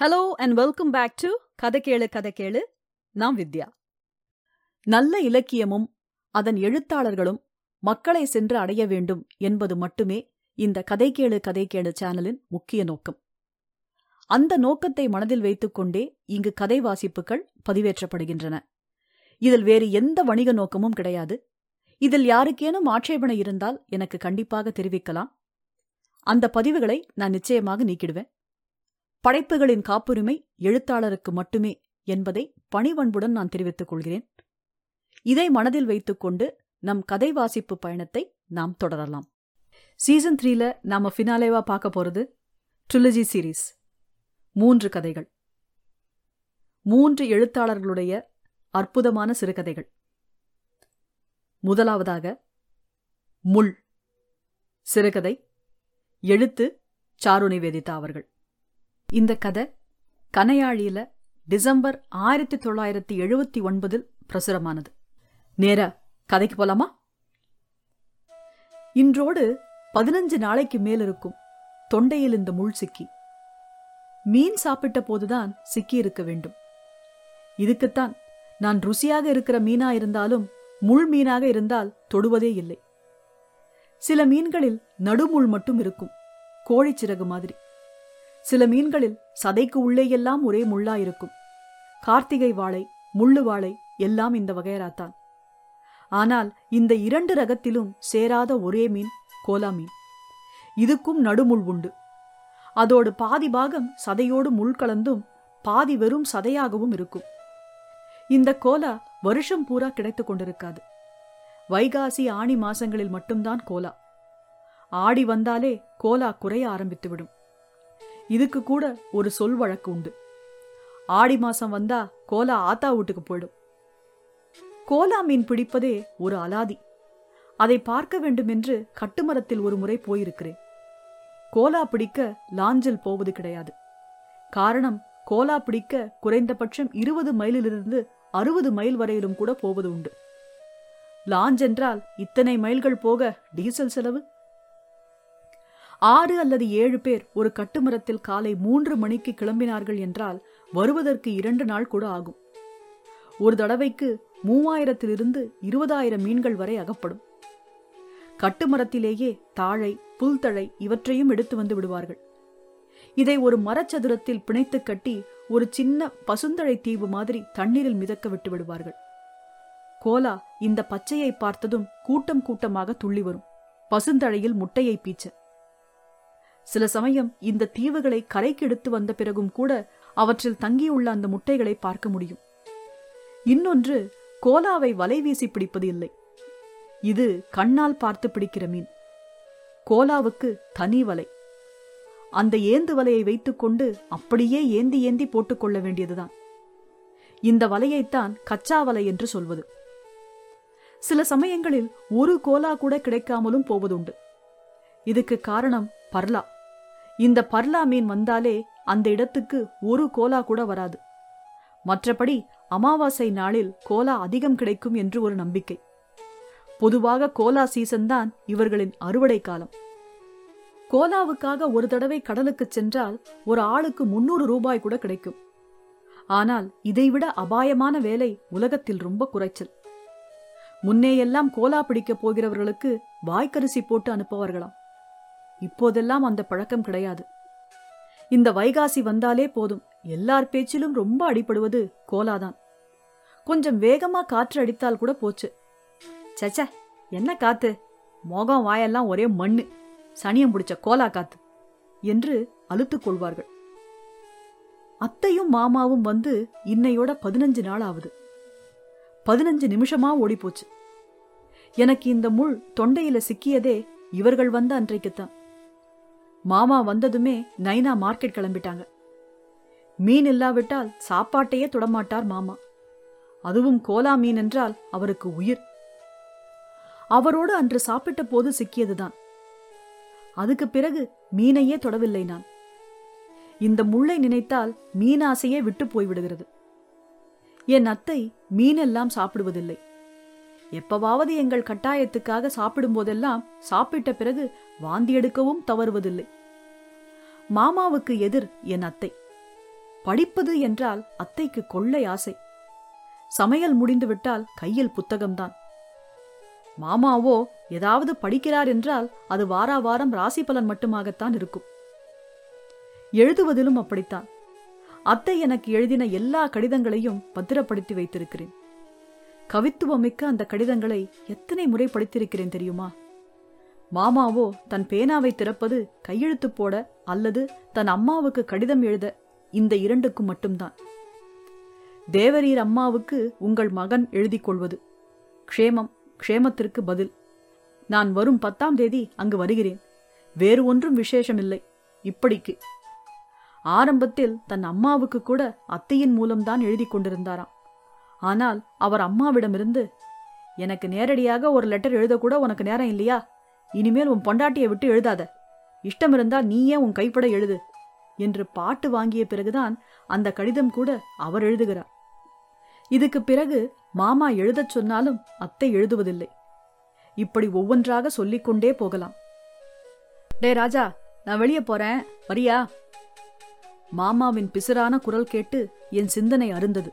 Hello and welcome back to கதை கேளு கதை கேளு. நான் வித்யா. நல்ல இலக்கியமும் அதன் எழுத்தாளர்களும் மக்களை சென்று அடைய வேண்டும் என்பது மட்டுமே இந்த கதை கேளு கதை கேளு சேனலின் முக்கிய நோக்கம். அந்த நோக்கத்தை மனதில் வைத்துக்கொண்டே இங்கு கதை வாசிப்புகள் பதிவேற்றப்படுகின்றன. இதில் வேறு எந்த வணிக நோக்கமும் கிடையாது. இதில் யாருக்கேனும் ஆட்சேபனை இருந்தால் எனக்கு கண்டிப்பாக தெரிவிக்கலாம். அந்த பதிவுகளை நான் நிச்சயமாக நீக்கிடுவேன். படைப்புகளின் காப்புரிமை எழுத்தாளருக்கு மட்டுமே என்பதை பணிவன்புடன் நான் தெரிவித்துக் கொள்கிறேன். இதை மனதில் வைத்துக்கொண்டு நம் கதை வாசிப்பு பயணத்தை நாம் தொடரலாம். சீசன் த்ரீல நாம ஃபினாலேவா பார்க்க போறது ட்ரிலஜி சீரீஸ். மூன்று கதைகள். மூன்று எழுத்தாளர்களுடைய அற்புதமான சிறுகதைகள். முதலாவதாக முள். சிறுகதை எழுத்து சாருணி வேதிதா அவர்கள். இந்த கதை கனையாழியில டிசம்பர் ஆயிரத்தி தொள்ளாயிரத்தி எழுபத்தி ஒன்பதில் பிரசுரமானது. நேரா கதைக்கு போலாமா? இன்றோடு பதினஞ்சு நாளைக்கு மேல் இருக்கும் தொண்டையில் இந்த முள் சிக்கி. மீன் சாப்பிட்ட போதுதான் சிக்கி இருக்க வேண்டும். இதுக்குத்தான் நான் ருசியாக இருக்கிற மீனா இருந்தாலும் முள் மீனாக இருந்தால் தொடுவதே இல்லை. சில மீன்களில் நடுமுள் மட்டும் இருக்கும் கோழிச்சிறகு மாதிரி. சில மீன்களில் சதைக்கு உள்ளேயெல்லாம் ஒரே முள்ளா இருக்கும் கார்த்திகை வாழை முள்ளு வாழை எல்லாம் இந்த வகையராத்தான். ஆனால் இந்த இரண்டு ரகத்திலும் சேராத ஒரே மீன் கோலா மீன். இதுக்கும் நடுமுள் உண்டு. அதோடு பாதி பாகம் சதையோடு முள் கலந்தும் பாதி வெறும் சதையாகவும் இருக்கும். இந்த கோலா வருஷம் பூரா கிடைத்துக் கொண்டிருக்காது. வைகாசி ஆணி மாசங்களில் மட்டும்தான் கோலா. ஆடி வந்தாலே கோலா குறைய ஆரம்பித்துவிடும். இதுக்கு கூட ஒரு சொல் வழக்கு உண்டு. ஆடி மாசம் வந்தா கோலா ஆத்தா வீட்டுக்கு போயிடும். கோலா மீன் பிடிப்பதே ஒரு அலாதி. அதை பார்க்க வேண்டுமென்று கட்டுமரத்தில் ஒரு முறை போயிருக்கிறேன். கோலா பிடிக்க லாஞ்சில் போவது கிடையாது. காரணம் கோலா பிடிக்க குறைந்தபட்சம் இருபது மைலிலிருந்து அறுபது மைல் வரையிலும் கூட போவது உண்டு. லாஞ்ச் என்றால் இத்தனை மைல்கள் போக டீசல் செலவு? ஆறு அல்லது ஏழு பேர் ஒரு கட்டுமரத்தில் காலை மூன்று மணிக்கு கிளம்பினார்கள் என்றால் வருவதற்கு இரண்டு நாள் கூட ஆகும். ஒரு தடவைக்கு மூவாயிரத்திலிருந்து இருபதாயிரம் மீன்கள் வரை அகப்படும். கட்டுமரத்திலேயே தாழை புல்தழை இவற்றையும் எடுத்து வந்து விடுவார்கள். இதை ஒரு மரச்சதுரத்தில் பிணைத்து கட்டி ஒரு சின்ன பசுந்தழை தீவு மாதிரி தண்ணீரில் மிதக்க விட்டு விடுவார்கள். கோலா இந்த பச்சையை பார்த்ததும் கூட்டம் கூட்டமாக துள்ளி வரும். பசுந்தழையில் முட்டையை பீச்ச சில சமயம் இந்த தீவுகளை கரைக்கு எடுத்து வந்த பிறகும் கூட அவற்றில் தங்கியுள்ள அந்த முட்டைகளை பார்க்க முடியும். இன்னொன்று கோலாவை வலை வீசி பிடிப்பது இல்லை இது கண்ணால் பார்த்து பிடிக்கிற மீன். கோலாவுக்கு தனி வலை. அந்த ஏந்து வலையை வைத்துக்கொண்டு அப்படியே ஏந்தி ஏந்தி போட்டுக்கொள்ள வேண்டியதுதான். இந்த வலையைத்தான் கச்சா வலை என்று சொல்வது. சில சமயங்களில் ஒரு கோலா கூட கிடைக்காமலும் போவதுண்டு. இதுக்கு காரணம் பர்லா. இந்த பர்லா மீன் வந்தாலே அந்த இடத்துக்கு ஒரு கோலா கூட வராது. மற்றபடி அமாவாசை நாளில் கோலா அதிகம் கிடைக்கும் என்று ஒரு நம்பிக்கை. பொதுவாக கோலா சீசன் தான் இவர்களின் அறுவடை காலம். கோலாவுக்காக ஒரு தடவை கடலுக்கு சென்றால் ஒரு ஆளுக்கு முன்னூறு ரூபாய் கூட கிடைக்கும். ஆனால் இதைவிட அபாயமான வேலை உலகத்தில் ரொம்ப குறைச்சல். முன்னேயெல்லாம் கோலா பிடிக்கப் போகிறவர்களுக்கு வாய்க்கரிசி போட்டு அனுப்புவார்களாம். இப்போதெல்லாம் அந்த பழக்கம் கிடையாது. இந்த வைகாசி வந்தாலே போதும். எல்லார் பேச்சிலும் ரொம்ப அடிபடுவது கோலாதான். கொஞ்சம் வேகமா காற்று அடித்தால் கூட போச்சு. சச்ச என்ன காத்து? மோகம் வாயெல்லாம் ஒரே மண்ணு. சனியம் பிடிச்ச கோலா காத்து என்று அழுத்துக் கொள்வார்கள். அத்தையும் மாமாவும் வந்து இன்னையோட பதினஞ்சு நாள் ஆகுது. பதினஞ்சு நிமிஷமா ஓடிப்போச்சு. எனக்கு இந்த முள் தொண்டையில சிக்கியதே இவர்கள் வந்த அன்றைக்குத்தான். மாமா வந்ததுமே நைனா மார்க்கெட் கிளம்பிட்டாங்க. மீன் இல்லாவிட்டால் சாப்பாட்டையே தொடமாட்டார் மாமா. அதுவும் கோலா மீன் என்றால் அவருக்கு உயிர். அவரோடு அன்று சாப்பிட்ட போது சிக்கியதுதான். அதுக்கு பிறகு மீனையே தொடவில்லை நான். இந்த முள்ளை நினைத்தால் மீனாசையே விட்டு போய்விடுகிறது. என் அத்தை மீனெல்லாம் சாப்பிடுவதில்லை. எப்பவாவது எங்கள் கட்டாயத்துக்காக சாப்பிடும் போதெல்லாம் சாப்பிட்ட பிறகு வாந்தி எடுக்கவும் தவறுவதில்லை. மாமாவுக்கு எதிர் என் அத்தை. படிப்பது என்றால் அத்தைக்கு கொள்ளை ஆசை. சமையல் முடிந்துவிட்டால் கையில் புத்தகம்தான். மாமாவோ ஏதாவது படிக்கிறார் என்றால் அது வாரா வாரம் ராசி பலன் மட்டுமாகத்தான் இருக்கும். எழுதுவதிலும் அப்படித்தான். அத்தை எனக்கு எழுதின எல்லா கடிதங்களையும் பத்திரப்படுத்தி வைத்திருக்கிறேன். கவித்துவமிக்க அந்த கடிதங்களை எத்தனை முறை படித்திருக்கிறேன் தெரியுமா? மாமாவோ தன் பேனாவை திறப்பது கையெழுத்து போட அல்லது தன் அம்மாவுக்கு கடிதம் எழுத இந்த இரண்டுக்கும் மட்டும்தான். தேவரீர் அம்மாவுக்கு உங்கள் மகன் எழுதி கொள்வது. க்ஷேமம் க்ஷேமத்திற்கு பதில். நான் வரும் பத்தாம் தேதி அங்கு வருகிறேன். வேறு ஒன்றும் விசேஷமில்லை. இப்படிக்கு. ஆரம்பத்தில் தன் அம்மாவுக்கு கூட அத்தையின் மூலம்தான் எழுதி கொண்டிருந்தாராம். ஆனால் அவர் அம்மாவிடமிருந்து எனக்கு நேரடியாக ஒரு லெட்டர் எழுதக்கூட உனக்கு நேரம் இல்லையா? இனிமேல் உன் பொண்டாட்டியை விட்டு எழுதாத. இஷ்டம் இருந்தால் நீயே உன் கைப்பட எழுது என்று பாட்டு வாங்கிய பிறகுதான் அந்த கடிதம் கூட அவர் எழுதுகிறார். இதுக்கு பிறகு மாமா எழுதச் சொன்னாலும் அத்தை எழுதுவதில்லை. இப்படி ஒவ்வொன்றாக சொல்லிக்கொண்டே போகலாம். டே ராஜா நான் வெளியே போறேன். வரியா? மாமாவின் பிசிறான குரல் கேட்டு என் சிந்தனை அருந்தது.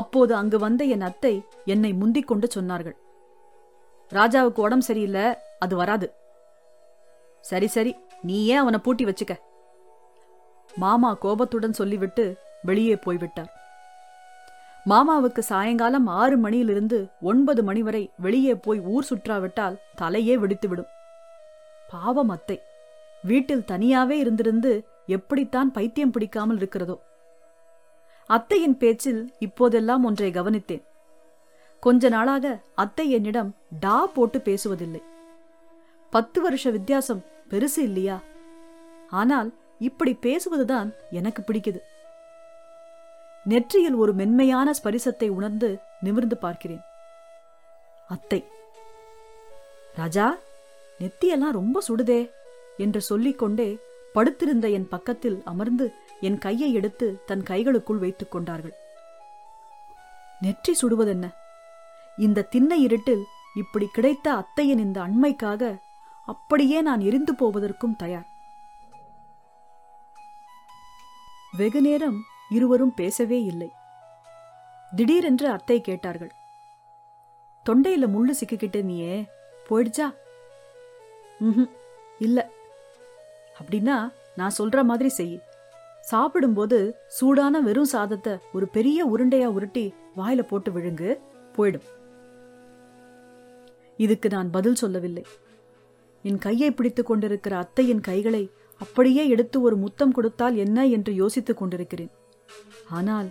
அப்போது அங்கு வந்த என் அத்தை என்னை முந்திக் கொண்டு சொன்னார்கள். ராஜாவுக்கு உடம்பு சரியில்லை அது வராது. சரி சரி நீ ஏன் அவனை பூட்டி வச்சுக்க? மாமா கோபத்துடன் சொல்லிவிட்டு வெளியே போய்விட்டார். மாமாவுக்கு சாயங்காலம் ஆறு மணியிலிருந்து ஒன்பது மணி வரை வெளியே போய் ஊர் சுற்றாவிட்டால் தலையே வெடித்துவிடும். பாவம் அத்தை வீட்டில் தனியாவே இருந்திருந்து எப்படித்தான் பைத்தியம் பிடிக்காமல் இருக்கிறதோ. அத்தையின் பேச்சில் இப்போதெல்லாம் ஒன்றை கவனித்தேன். கொஞ்ச நாளாக அத்தை என்னிடம் டா போட்டு பேசுவதில்லை. பத்து வருஷ வித்தியாசம் பெருசு இல்லையா? ஆனால் இப்படி பேசுவதுதான் எனக்கு பிடிக்குது. நெற்றியில் ஒரு மென்மையான ஸ்பரிசத்தை உணர்ந்து நிமிர்ந்து பார்க்கிறேன். அத்தை ராஜா நெத்தியெல்லாம் ரொம்ப சுடுதே என்று சொல்லிக்கொண்டே படுத்திருந்த என் பக்கத்தில் அமர்ந்து என் கையை எடுத்து தன் கைகளுக்குள் வைத்துக் கொண்டார்கள். நெற்றி சுடுவதென்ன? இந்த திண்ணை இருட்டில் இப்படி கிடைத்த அத்தையின் இந்த அண்மைக்காக அப்படியே நான் எரிந்து போவதற்கும் தயார். வெகு நேரம் இருவரும் பேசவே இல்லை. திடீரென்று அத்தை கேட்டார்கள். தொண்டையில முள்ளு சிக்கிக்கிட்டு நீயே போயிடுச்சா? ம் இல்ல. அப்படின்னா நான் சொல்ற மாதிரி செய். சாப்பிடும்போது சூடான வெறும் சாதத்தை ஒரு பெரிய உருண்டையா உருட்டி வாயில போட்டு விழுங்கு போயிடும். இதுக்கு நான் பதில் சொல்லவில்லை. என் கையை பிடித்துக் கொண்டிருக்கிற அத்தையின் கைகளை அப்படியே எடுத்து ஒரு முத்தம் கொடுத்தால் என்ன என்று யோசித்துக் கொண்டிருக்கிறேன். ஆனால்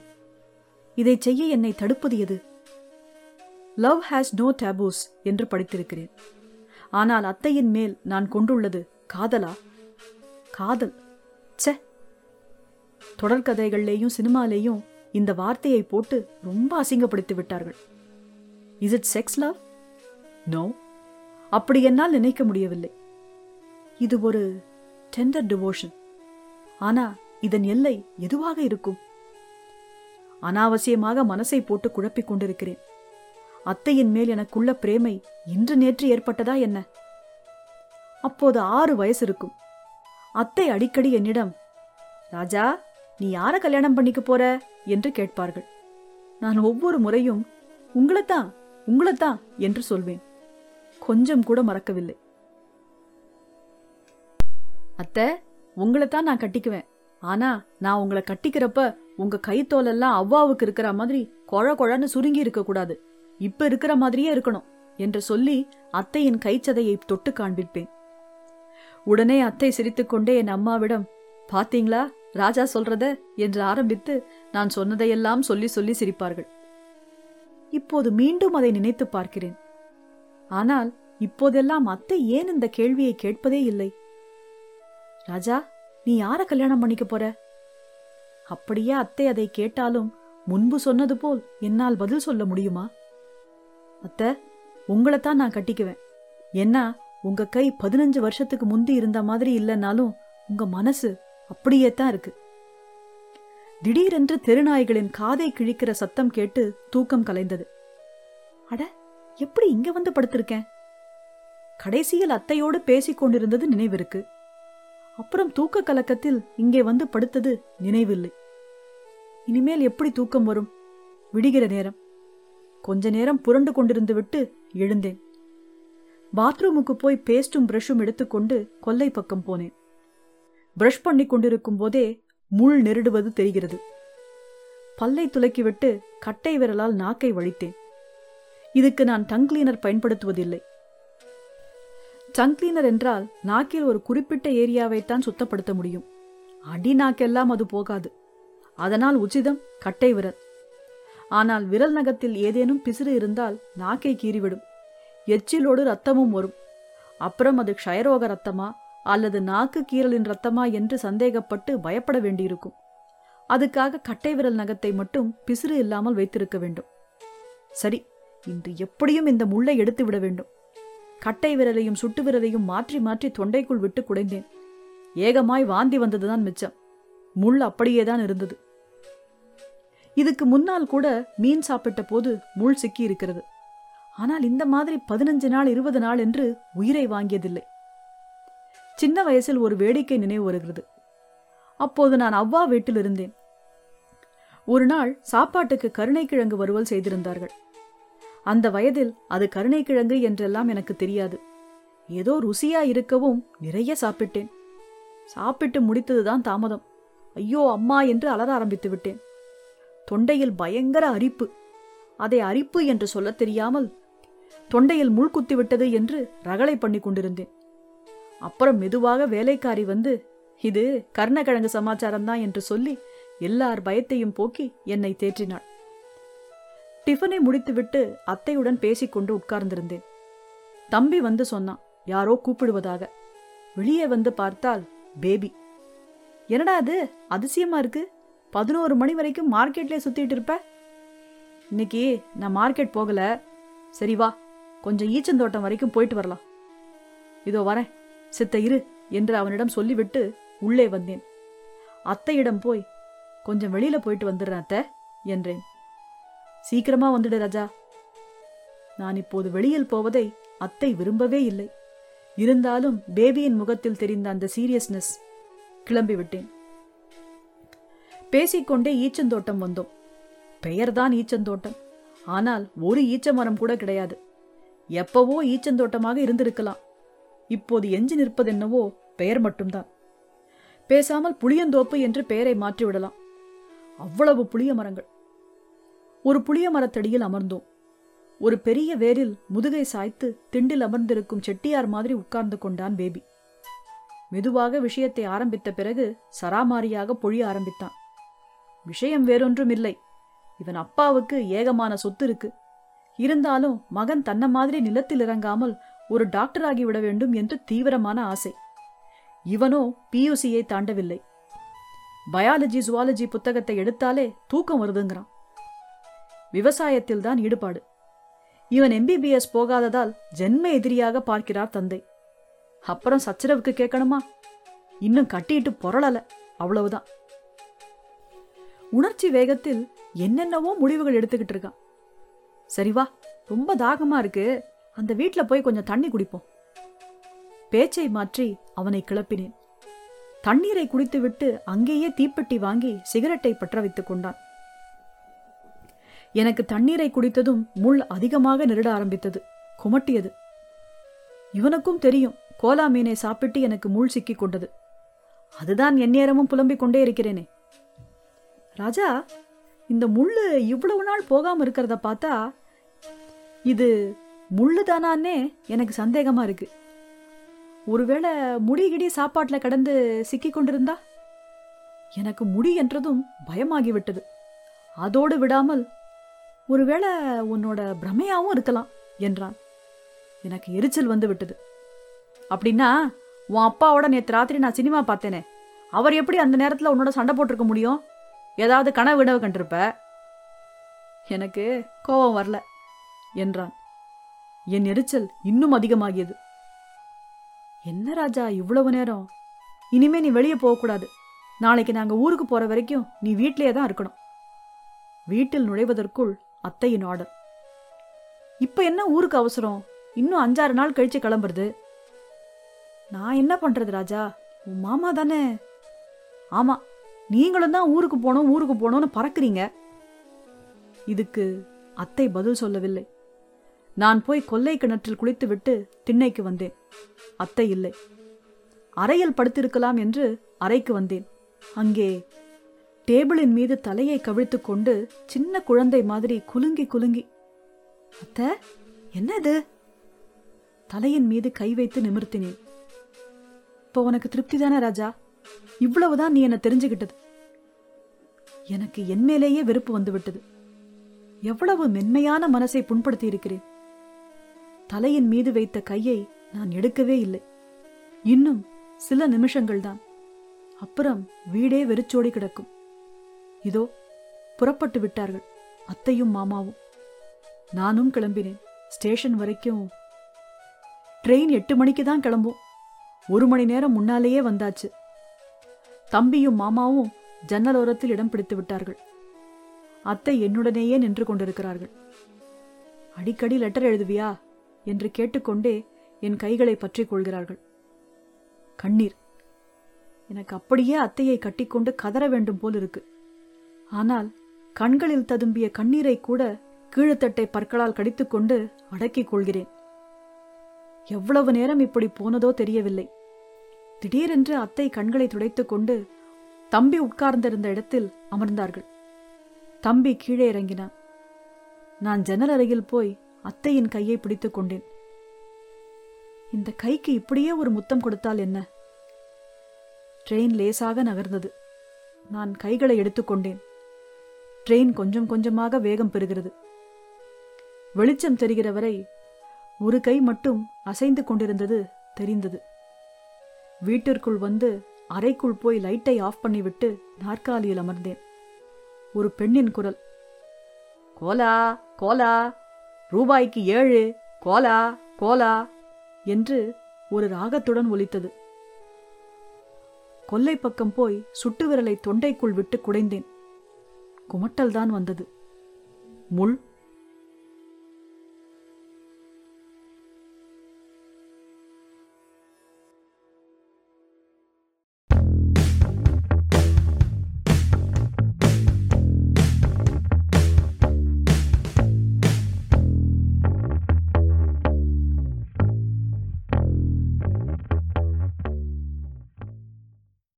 இதை செய்ய என்னை தடுப்பது எது? லவ் ஹேஸ் நோ டேபூஸ் என்று படித்திருக்கிறேன். ஆனால் அத்தையின் மேல் நான் கொண்டுள்ளது காதலா? காதல். ச்சே. தொடர்கதைகள்லேயும் சினிமாலேயும் இந்த வார்த்தையை போட்டு ரொம்ப அசிங்கப்படுத்தி விட்டார்கள். Is it sex love no அப்படி என்னால் நினைக்க முடியவில்லை. இது ஒரு டெண்டர் டிவோஷன் ஆனா இதன் எல்லை எதுவாக இருக்கும்? அனாவசியமாக மனசை போட்டு குழப்பிக் கொண்டிருக்கிறேன். அத்தையின் மேல் எனக்குள்ள பிரேமை இன்று நேற்று ஏற்பட்டதா என்ன? அப்போது ஆறு வயசு இருக்கும். அத்தை அடிக்கடி என்னிடம் ராஜா நீ யார கல்யாணம் பண்ணிக்க போற? என்று கேட்பார்கள். நான் ஒவ்வொரு முறையும் உங்களைத்தான் உங்களைத்தான் என்று சொல்வேன். கொஞ்சம் கூட மறக்கவில்லை. அத்தை உங்களைத்தான் நான் கட்டிக்குவேன். ஆனா நான் உங்களை கட்டிக்கிறப்ப உங்க கைத்தோலெல்லாம் அவ்வாவுக்கு இருக்கிற மாதிரி கொழ கொழன்னு சுருங்கி இருக்க கூடாது. இப்ப இருக்கிற மாதிரியே இருக்கணும் என்று சொல்லி அத்தையின் கைச்சதையை தொட்டு காண்பிப்பேன். உடனே அத்தை சிரித்துக்கொண்டே என் அம்மாவிடம் பாத்தீங்களா? ராஜா சொல்றத? என்று ஆரம்பித்து நான் சொன்னதையெல்லாம் சொல்லி சொல்லி சிரிப்பார்கள். இப்போது மீண்டும் அதை நினைத்து பார்க்கிறேன். ஆனால் இப்போதெல்லாம் அத்தை ஏன் இந்த கேள்வியை கேட்பதே இல்லை? ராஜா நீ யார கல்யாணம் பண்ணிக்க போற? அப்படியே அத்தை அதை கேட்டாலும் முன்பு சொன்னது போல் என்னால் பதில் சொல்ல முடியுமா? அத்தை உங்களைத்தான் நான் கட்டிக்குவேன். என்ன உங்க கை பதினஞ்சு வருஷத்துக்கு முந்தி இருந்த மாதிரி இல்லைன்னாலும் உங்க மனசு அப்படியே தான் இருக்கு. திடீரென்று தெருநாய்களின் காதை கிழிக்கிற சத்தம் கேட்டு தூக்கம் கலைந்தது. அட எப்படி இங்க வந்து படுத்திருக்கேன்? கடைசியில் அத்தையோடு பேசிக் கொண்டிருந்தது நினைவிருக்கு. அப்புறம் தூக்க கலக்கத்தில் இங்கே வந்து படுத்தது நினைவில்லை. இனிமேல் எப்படி தூக்கம் வரும்? விடுகிற நேரம். கொஞ்ச நேரம் புரண்டு கொண்டிருந்து விட்டு எழுந்தேன். பாத்ரூமுக்கு போய் பேஸ்டும் பிரஷும் எடுத்துக்கொண்டு கொல்லை பக்கம் போனேன். பிரஷ் பண்ணி கொண்டிருக்கும் போதே முள் நெருடுவது தெரிகிறது. பல்லை துலக்கிவிட்டு கட்டை விரலால் நாக்கை வழித்தேன் இதுக்கு நான் டங் கிளீனர் பயன்படுத்துவதில்லை. டங் கிளீனர் என்றால் நாக்கில் ஒரு குறிப்பிட்ட ஏரியாவைத்தான் சுத்தப்படுத்த முடியும். அடி நாக்கெல்லாம் அது போகாது. அதனால் உச்சிதம் கட்டை விரல். ஆனால் விரல் நகத்தில் ஏதேனும் பிசிறு இருந்தால் நாக்கை கீறிவிடும். எச்சிலோடு ரத்தமும் வரும். அப்புறம் அது க்ஷயரோக ரத்தமா அல்லது நாக்கு கீறலின் ரத்தமா என்று சந்தேகப்பட்டு பயப்பட வேண்டியிருக்கும். அதுக்காக கட்டை விரல் நகத்தை மட்டும் பிசிறு இல்லாமல் வைத்திருக்க வேண்டும். சரி இன்று எப்படியும் இந்த முள்ளை எடுத்து விட வேண்டும். கட்டை விரலையும் சுட்டு விரலையும் மாற்றி மாற்றி தொண்டைக்குள் விட்டு குடைந்தேன். ஏகமாய் வாந்தி வந்ததுதான் மிச்சம். முள் அப்படியேதான் இருந்தது. இதுக்கு முன்னால் கூட மீன் சாப்பிட்ட போது முள் சிக்கி இருக்கிறது ஆனால் இந்த மாதிரி பதினஞ்சு நாள் இருபது நாள் என்று உயிரை வாங்கியதில்லை. சின்ன வயசில் ஒரு வேடிக்கை நினைவு வருகிறது. அப்போது நான் அவ்வா வீட்டில் இருந்தேன். ஒரு நாள் சாப்பாட்டுக்கு கருணைக்கிழங்கு வறுவல் செய்திருந்தார்கள். அந்த வயதில் அது கருணைக்கிழங்கு என்றெல்லாம் எனக்கு தெரியாது. ஏதோ ருசியா இருக்கவும் நிறைய சாப்பிட்டேன். சாப்பிட்டு முடித்ததுதான் தாமதம். ஐயோ அம்மா என்று அலற ஆரம்பித்து விட்டேன். தொண்டையில் பயங்கர அரிப்பு. அதை அரிப்பு என்று சொல்லத் தெரியாமல் தொண்டையில் முள் விட்டது என்று ரகளை பண்ணி கொண்டிருந்தேன். அப்புறம் மெதுவாக வேலைக்காரி வந்து இது கர்ணக்கிழங்கு சமாச்சாரம்தான் என்று சொல்லி எல்லார் பயத்தையும் போக்கி என்னை தேற்றினாள். டிஃபனை முடித்துவிட்டு அத்தையுடன் பேசிக்கொண்டு உட்கார்ந்திருந்தேன். தம்பி வந்து சொன்னான் யாரோ கூப்பிடுவதாக. வெளியே வந்து பார்த்தால் பேபி. என்னடா அது அதிசயமா இருக்கு. பதினோரு மணி வரைக்கும் மார்க்கெட்லேயே சுத்திட்டு இருப்ப? இன்னைக்கு நான் மார்க்கெட் போகல. சரி வா கொஞ்சம் ஈச்சந்தோட்டம் வரைக்கும் போயிட்டு வரலாம். இதோ வரேன். சித்த இரு என்று அவனிடம் சொல்லிவிட்டு உள்ளே வந்தேன். அத்தையிடம் போய் கொஞ்சம் வெளியில போயிட்டு வந்துடுறேன் அத்தை என்றேன். சீக்கிரமா வந்துடு ராஜா. நான் இப்போது வெளியில் போவதை அத்தை விரும்பவே இல்லை. இருந்தாலும் பேபியின் முகத்தில் தெரிந்த அந்த சீரியஸ்னஸ் கிளம்பி விட்டேன். பேசிக்கொண்டே ஈச்சந்தோட்டம் வந்தோம். பெயர்தான் ஈச்சந்தோட்டம். ஆனால் ஒரு ஈச்ச மரம் கூட கிடையாது. எப்பவோ ஈச்சந்தோட்டமாக இருந்திருக்கலாம். இப்போது எஞ்சி நிற்பதென்னவோ பெயர் மட்டும்தான். பேசாமல் புளியந்தோப்பு என்று பெயரை மாற்றிவிடலாம். அவ்வளவு புளிய மரங்கள். ஒரு புளிய மரத்தடியில் அமர்ந்தோம். ஒரு பெரிய வேரில் முதுகை சாய்த்து திண்டில் அமர்ந்திருக்கும் செட்டியார் மாதிரி உட்கார்ந்து கொண்டான் பேபி. மெதுவாக விஷயத்தை ஆரம்பித்த பிறகு சராமாரியாக பொழிய ஆரம்பித்தான். விஷயம் வேறொன்றும் இல்லை இவன் அப்பாவுக்கு ஏகமான சொத்து இருக்கு. இருந்தாலும் மகன் தன்ன மாதிரி நிலத்தில் இறங்காமல் ஒரு டாக்டர் ஆகிவிட வேண்டும் என்று தீவிரமான ஆசை. இவனோ பியூசியை தாண்டவில்லை. பயாலஜி சுவாலஜி புத்தகத்தை எடுத்தாலே தூக்கம் வருதுங்கிறான். விவசாயத்தில் தான் ஈடுபாடு. இவன் எம்பிபிஎஸ் போகாததால் ஜென்ம எதிரியாக பார்க்கிறார் தந்தை. அப்புறம் சச்சரவுக்கு கேட்கணுமா? இன்னும் கட்டிட்டு பொரளல அவ்வளவுதான். உணர்ச்சி வேகத்தில் என்னென்னவோ முடிவுகள் எடுத்துக்கிட்டு இருக்கான். சரி வா ரொம்ப தாகமா இருக்கு. அந்த வீட்டில் போய் கொஞ்சம் தண்ணி குடிப்போம். பேச்சை மாற்றி அவனை கிளப்பினேன். தண்ணீரை குடித்துவிட்டு அங்கேயே தீப்பெட்டி வாங்கி சிகரெட்டை பற்ற வைத்துக் கொண்டான். எனக்கு தண்ணீரை குடித்ததும் முள் அதிகமாக நெருட ஆரம்பித்தது. குமட்டியது. இவனுக்கும் தெரியும் கோலா மீனை சாப்பிட்டு எனக்கு முள் சிக்கிக் கொண்டது. அதுதான் எந்நேரமும் புலம்பிக் கொண்டே இருக்கிறேனே. ராஜா இந்த முள்ளு இவ்வளவு நாள் போகாம இருக்கிறத பார்த்தா இது முள்ளு தானான்னே எனக்கு சந்தேகமா இருக்கு. ஒருவேளை முடிகிடி சாப்பாட்டில் கடந்து சிக்கி கொண்டிருந்தா? எனக்கு முடி என்றதும் பயமாகிவிட்டது அதோடு விடாமல் ஒருவேளை உன்னோட பிரமையாவும் இருக்கலாம் என்றான். எனக்கு எரிச்சல் வந்து விட்டது. அப்படின்னா உன் அப்பாவோட நேற்று ராத்திரி நான் சினிமா பார்த்தேனே. அவர் எப்படி அந்த நேரத்தில் உன்னோட சண்டை போட்டிருக்க முடியும்? ஏதாவது கனவு விடவு கண்டிருப்ப? எனக்கு கோபம் வரல என்றான். என் எரிச்சல் இன்னும் அதிகமாகியது. என்ன ராஜா இவ்வளவு நேரம்? இனிமே நீ வெளியே போகக்கூடாது நாளைக்கு நாங்க ஊருக்கு போற வரைக்கும் நீ வீட்டிலேயே தான் இருக்கணும். வீட்டில் நுழைவதற்குள் அத்தையின் ஆர்டர். இப்ப என்ன ஊருக்கு அவசரம்? இன்னும் அஞ்சாறு நாள் கழிச்சு கிளம்புறது? நான் என்ன பண்றது ராஜா? உன் மாமா தானே? ஆமா நீங்களும் தான் ஊருக்கு போனோம் ஊருக்கு போனோம்னு பறக்குறீங்க. இதுக்கு அத்தை பதில் சொல்லவில்லை. நான் போய் கொல்லை கிணற்றில் குளித்துவிட்டு திண்ணைக்கு வந்தேன். அத்தை இல்லை. அறையில் படுத்திருக்கலாம் என்று அறைக்கு வந்தேன். அங்கே டேபிளின் மீது தலையை கவிழ்த்துக் கொண்டு சின்ன குழந்தை மாதிரி குலுங்கி குலுங்கி அத்த என்ன இது தலையின் மீது கை வைத்து நிமிர்த்தினேன். இப்போ உனக்கு திருப்தி தானே ராஜா? இவ்வளவுதான் நீ என்ன தெரிஞ்சுக்கிட்டது எனக்கு என் மேலேயே வெறுப்பு வந்துவிட்டது. எவ்வளவு மென்மையான மனசை புண்படுத்தி இருக்கிறேன் தலையின் மீது வைத்த கையை நான் எடுக்கவே இல்லை. இன்னும் சில நிமிஷங்கள்தான். அப்புறம் வீடே வெறிச்சோடி கிடக்கும். இதோ புறப்பட்டு விட்டார்கள் அத்தையும் மாமாவும். நானும் கிளம்பினேன். ஸ்டேஷன் வரைக்கும் ட்ரெயின் எட்டு மணிக்கு தான் கிளம்பும். ஒரு மணி நேரம் முன்னாலேயே வந்தாச்சு. தம்பியும் மாமாவும் ஜன்னலோரத்தில் இடம் பிடித்து விட்டார்கள். அத்தை என்னுடனேயே நின்று கொண்டிருக்கிறார்கள். அடிக்கடி லெட்டர் எழுதுவியா? என்று கேட்டுக்கொண்டே என் கைகளை பற்றிக் கொள்கிறார்கள். கண்ணீர். எனக்கு அப்படியே அத்தையை கட்டிக்கொண்டு கதற வேண்டும் போல் இருக்கு. ஆனால் கண்களில் ததும்பிய கண்ணீரை கூட கீழ்த்தட்டை பற்களால் கடித்துக்கொண்டு அடக்கிக் கொள்கிறேன். எவ்வளவு நேரம் இப்படி போனதோ தெரியவில்லை. திடீரென்று அத்தை கண்களை துடைத்துக் கொண்டு தம்பி உட்கார்ந்திருந்த இடத்தில் அமர்ந்தார்கள். தம்பி கீழே இறங்கினான். நான் ஜன்னல் அருகில் போய் அத்தையின் கையை பிடித்துக் கொண்டேன். இந்த கைக்கு இப்படியே ஒரு முத்தம் கொடுத்தால் என்ன? ட்ரெயின் லேசாக நகர்ந்தது. நான் கைகளை எடுத்துக்கொண்டேன் ட்ரெயின் கொஞ்சம் கொஞ்சமாக வேகம் பெறுகிறது. வெளிச்சம் தெரிகிற வரை ஒரு கை மட்டும் அசைந்து கொண்டிருந்தது தெரிந்தது. வீட்டிற்குள் வந்து அறைக்குள் போய் லைட்டை ஆஃப் பண்ணிவிட்டு நாற்காலியில் அமர்ந்தேன். ஒரு பெண்ணின் குரல் கோலா கோலா ரூபாய்க்கு ஏழு கோலா கோலா என்று ஒரு ராகத்துடன் ஒலித்தது. கொல்லை பக்கம் போய் சுட்டு விரலை தொண்டைக்குள் விட்டு குடைந்தேன். குமட்டல்தான் வந்தது. முள்